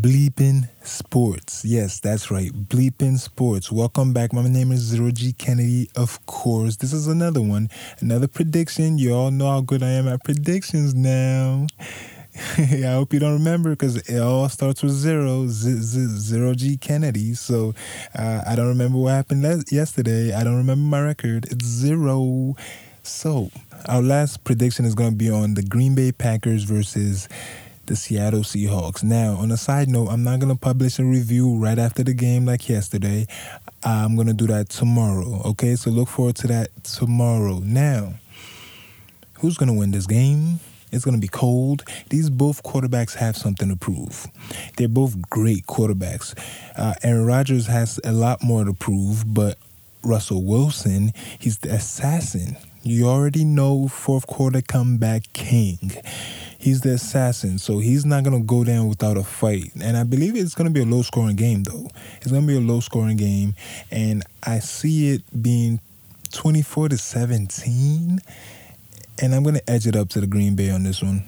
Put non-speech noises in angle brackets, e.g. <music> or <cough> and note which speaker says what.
Speaker 1: Bleeping Sports. Yes, that's right. Bleeping Sports. Welcome back. My name is Zero G Kennedy, of course. This is another one, another prediction. You all know how good I am at predictions now. <laughs> I hope you don't remember because it all starts with zero, z- z- zero G Kennedy. So uh, I don't remember what happened le- yesterday. I don't remember my record. It's zero. So our last prediction is going to be on the Green Bay Packers versus the Seattle Seahawks. Now, on a side note, I'm not going to publish a review right after the game like yesterday. I'm going to do that tomorrow. Okay, so look forward to that tomorrow. Now, who's going to win this game? It's going to be cold. These both quarterbacks have something to prove. They're both great quarterbacks. Uh, Aaron Rodgers has a lot more to prove, but Russell Wilson, he's the assassin. You already know fourth quarter comeback king. He's the assassin, so he's not to go down without a fight. And I believe it's to be a low scoring game, though. It's to be a low scoring game. And I see it being 24 to 17 and I'm to edge it up to the Green Bay on this one.